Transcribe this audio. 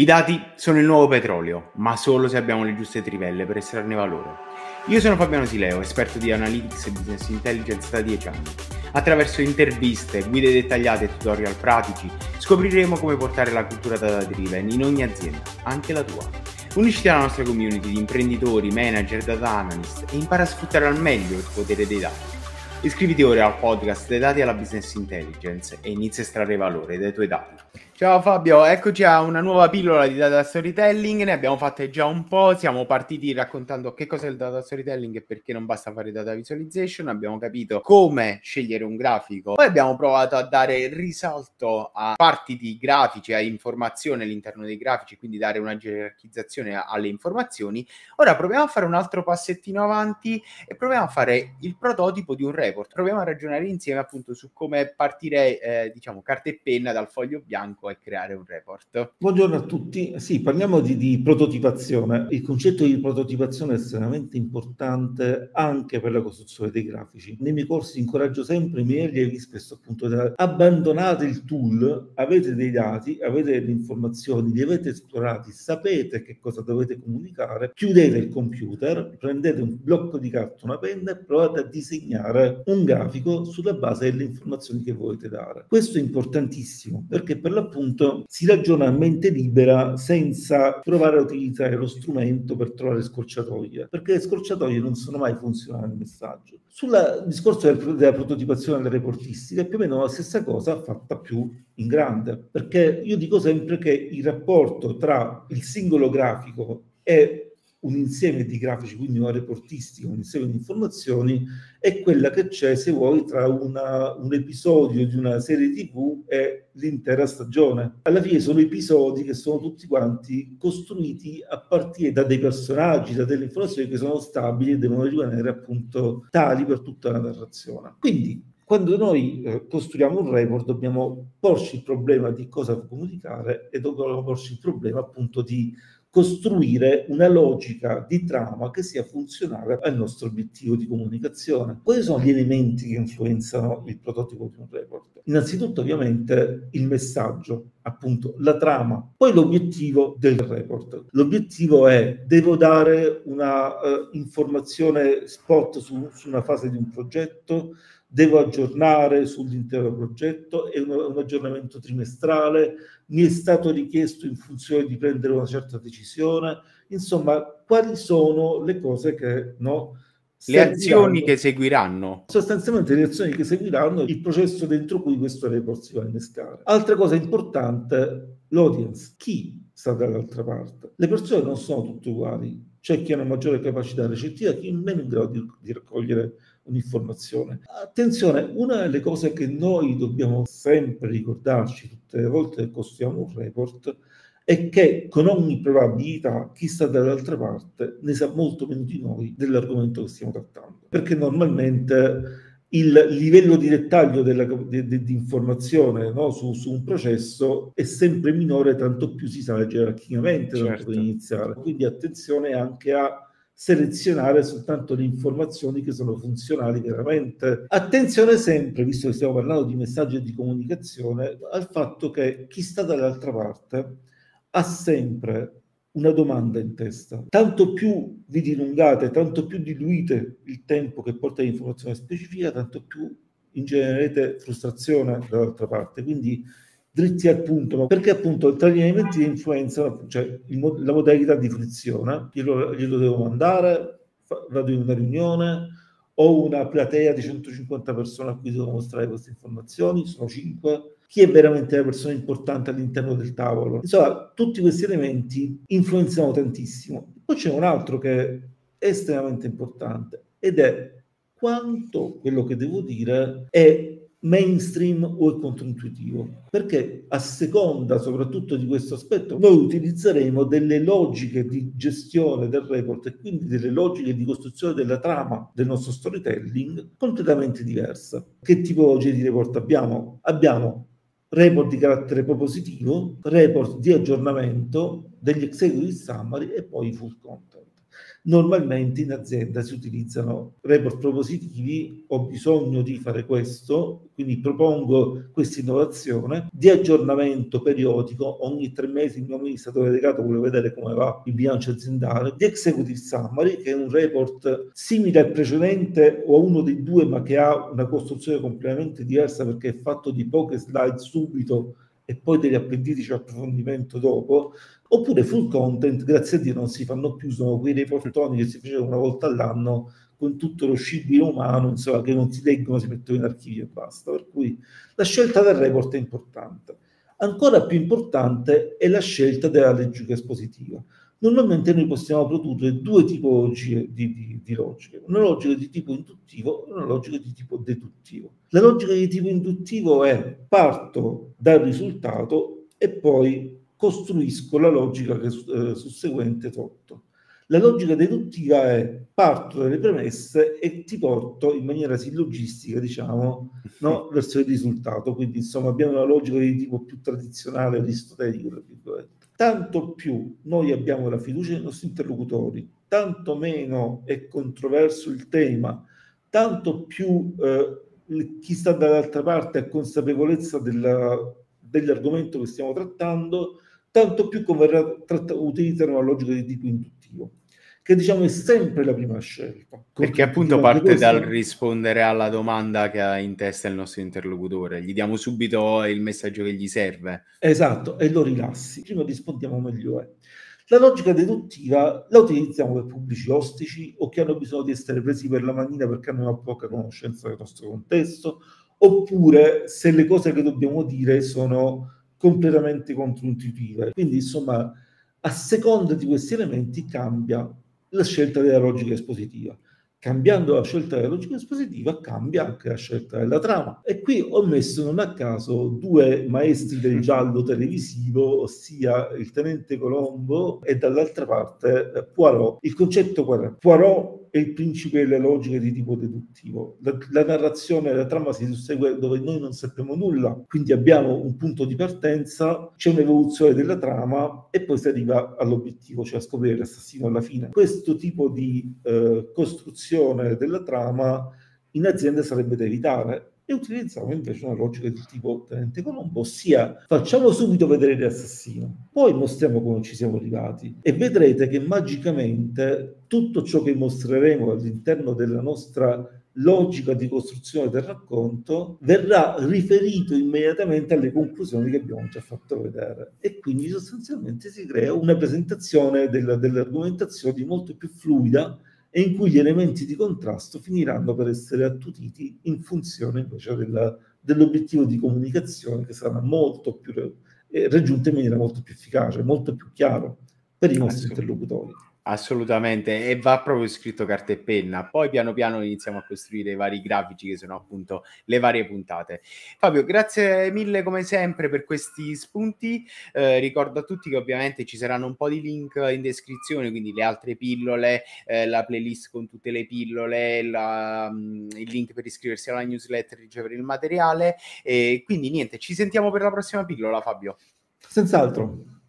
I dati sono il nuovo petrolio, ma solo se abbiamo le giuste trivelle per estrarne valore. Io sono Fabiano Sileo, esperto di Analytics e Business Intelligence da 10 anni. Attraverso interviste, guide dettagliate e tutorial pratici scopriremo come portare la cultura data driven in ogni azienda, anche la tua. Unisciti alla nostra community di imprenditori, manager, data analyst e impara a sfruttare al meglio il potere dei dati. Iscriviti ora al podcast dei dati alla Business Intelligence e inizia a estrarre valore dai tuoi dati. Ciao Fabio, eccoci a una nuova pillola di data storytelling, ne abbiamo fatte già un po', siamo partiti raccontando che cos'è il data storytelling e perché non basta fare data visualization, abbiamo capito come scegliere un grafico, poi abbiamo provato a dare risalto a parti di grafici, a informazioni all'interno dei grafici, quindi dare una gerarchizzazione alle informazioni. Ora proviamo a fare un altro passettino avanti e proviamo a fare il prototipo di un report, proviamo a ragionare insieme appunto su come partire, eh, diciamo, carta e penna dal foglio bianco e creare un report. Buongiorno a tutti, sì, parliamo di, di, prototipazione. Il concetto di prototipazione è estremamente importante anche per la costruzione dei grafici. Nei miei corsi incoraggio sempre i miei allievi spesso appunto da abbandonate il tool, avete dei dati, avete delle informazioni, li avete esplorati, sapete che cosa dovete comunicare, chiudete il computer, prendete un blocco di carta, una penna e provate a disegnare un grafico sulla base delle informazioni che volete dare. Questo è importantissimo perché per l'appunto appunto si ragiona a mente libera senza provare a utilizzare lo strumento per trovare scorciatoie, perché le scorciatoie non sono mai funzionali nel messaggio. Sul discorso del, della prototipazione della reportistica è più o meno la stessa cosa fatta più in grande, perché io dico sempre che il rapporto tra il singolo grafico e un insieme di grafici, quindi una reportistica, un insieme di informazioni, è quella che c'è, se vuoi, tra una, un episodio di una serie TV e l'intera stagione. Alla fine sono episodi che sono tutti quanti costruiti a partire da dei personaggi, da delle informazioni che sono stabili e devono rimanere appunto tali per tutta la narrazione. Quindi quando noi eh, costruiamo un report dobbiamo porci il problema di cosa comunicare e dobbiamo porci il problema appunto di costruire una logica di trama che sia funzionale al nostro obiettivo di comunicazione. Quali sono gli elementi che influenzano il prototipo di un report? Innanzitutto ovviamente il messaggio, appunto la trama, poi l'obiettivo del report. L'obiettivo è devo dare una uh, informazione spot su, su una fase di un progetto, devo aggiornare sull'intero progetto, è un, un, aggiornamento trimestrale, mi è stato richiesto in funzione di prendere una certa decisione, insomma, quali sono le cose che no, le azioni che seguiranno. Sostanzialmente le azioni che seguiranno, il processo dentro cui questo report si va a innescare. Altra cosa importante, l'audience. Chi sta dall'altra parte? Le persone non sono tutte uguali. C'è chi ha una maggiore capacità recettiva, chi è meno in grado di, di raccogliere un'informazione. Attenzione, una delle cose che noi dobbiamo sempre ricordarci tutte le volte che costruiamo un report è che con ogni probabilità chi sta dall'altra parte ne sa molto meno di noi dell'argomento che stiamo trattando, perché normalmente il livello di dettaglio della, di, di, di informazione no, su, su, un processo è sempre minore tanto più si sa gerarchicamente certo. iniziare. Quindi attenzione anche a selezionare soltanto le informazioni che sono funzionali veramente. Attenzione sempre, visto che stiamo parlando di messaggi e di comunicazione, al fatto che chi sta dall'altra parte ha sempre una domanda in testa. Tanto più vi dilungate, tanto più diluite il tempo che porta all'informazione specifica, tanto più ingenerete frustrazione dall'altra parte. Quindi dritti al punto, perché appunto tra gli elementi di influenza, cioè il, la modalità di frizione, glielo, glielo devo mandare, vado in una riunione, ho una platea di 150 persone a cui devo mostrare queste informazioni, sono 5, chi è veramente la persona importante all'interno del tavolo. Insomma, tutti questi elementi influenzano tantissimo. Poi c'è un altro che è estremamente importante ed è quanto quello che devo dire è mainstream o è controintuitivo, perché a seconda soprattutto di questo aspetto noi utilizzeremo delle logiche di gestione del report e quindi delle logiche di costruzione della trama del nostro storytelling completamente diverse. Che tipologie di report abbiamo? Abbiamo report di carattere propositivo, report di aggiornamento, degli executive summary e poi full content. Normalmente in azienda si utilizzano report propositivi, ho bisogno di fare questo, quindi propongo questa innovazione di aggiornamento periodico, ogni tre mesi il mio amministratore delegato vuole vedere come va il bilancio aziendale, di executive summary che è un report simile al precedente o a uno dei due ma che ha una costruzione completamente diversa perché è fatto di poche slide subito e poi degli appendici approfondimento dopo, oppure full content, grazie a Dio non si fanno più, sono quei reportoni che si facevano una volta all'anno con tutto lo scibile umano, insomma, che non si leggono, si mettono in archivio e basta. Per cui la scelta del report è importante. Ancora più importante è la scelta della logica espositiva. Normalmente noi possiamo produrre due tipologie di, di, di logiche, una logica di tipo induttivo e una logica di tipo deduttivo. La logica di tipo induttivo è parto dal risultato e poi costruisco la logica che, eh, susseguente tutto. La logica deduttiva è parto dalle premesse e ti porto in maniera sillogistica, diciamo, no, verso il risultato. Quindi, insomma, abbiamo una logica di tipo più tradizionale, aristotelico, tra virgolette tanto più noi abbiamo la fiducia nei nostri interlocutori, tanto meno è controverso il tema, tanto più eh, chi sta dall'altra parte ha consapevolezza della, dell'argomento che stiamo trattando, tanto più converrà tratt- utilizzare una logica di tipo induttivo che diciamo è sempre la prima scelta. Perché appunto parte questo... dal rispondere alla domanda che ha in testa il nostro interlocutore, gli diamo subito il messaggio che gli serve. Esatto, e lo rilassi. Prima rispondiamo meglio è. La logica deduttiva la utilizziamo per pubblici ostici o che hanno bisogno di essere presi per la manina perché hanno una poca conoscenza del nostro contesto, oppure se le cose che dobbiamo dire sono completamente controintuitive. Quindi, insomma, a seconda di questi elementi cambia la scelta della logica espositiva. Cambiando la scelta della logica espositiva cambia anche la scelta della trama. E qui ho messo non a caso due maestri del giallo televisivo, ossia il tenente Colombo e dall'altra parte Poirot. Il concetto qual è? Poirot è il principe delle logiche di tipo deduttivo. La, la narrazione, la trama si sussegue dove noi non sappiamo nulla, quindi abbiamo un punto di partenza, c'è un'evoluzione della trama e poi si arriva all'obiettivo, cioè a scoprire l'assassino alla fine. Questo tipo di eh, costruzione della trama in azienda sarebbe da evitare e utilizziamo invece una logica di tipo tenente Colombo, ossia facciamo subito vedere l'assassino, poi mostriamo come ci siamo arrivati e vedrete che magicamente tutto ciò che mostreremo all'interno della nostra logica di costruzione del racconto verrà riferito immediatamente alle conclusioni che abbiamo già fatto vedere. E quindi sostanzialmente si crea una presentazione della, delle argomentazioni molto più fluida e in cui gli elementi di contrasto finiranno per essere attutiti in funzione invece della, dell'obiettivo di comunicazione che sarà molto più eh, raggiunto in maniera molto più efficace, molto più chiaro per i nostri interlocutori. Assolutamente, e va proprio scritto carta e penna. Poi piano piano iniziamo a costruire i vari grafici che sono appunto le varie puntate. Fabio, grazie mille come sempre per questi spunti. Eh, ricordo a tutti che ovviamente ci saranno un po' di link in descrizione, quindi le altre pillole, eh, la playlist con tutte le pillole, la, mm, il link per iscriversi alla newsletter e ricevere il materiale. E quindi niente, ci sentiamo per la prossima pillola, Fabio. Senz'altro.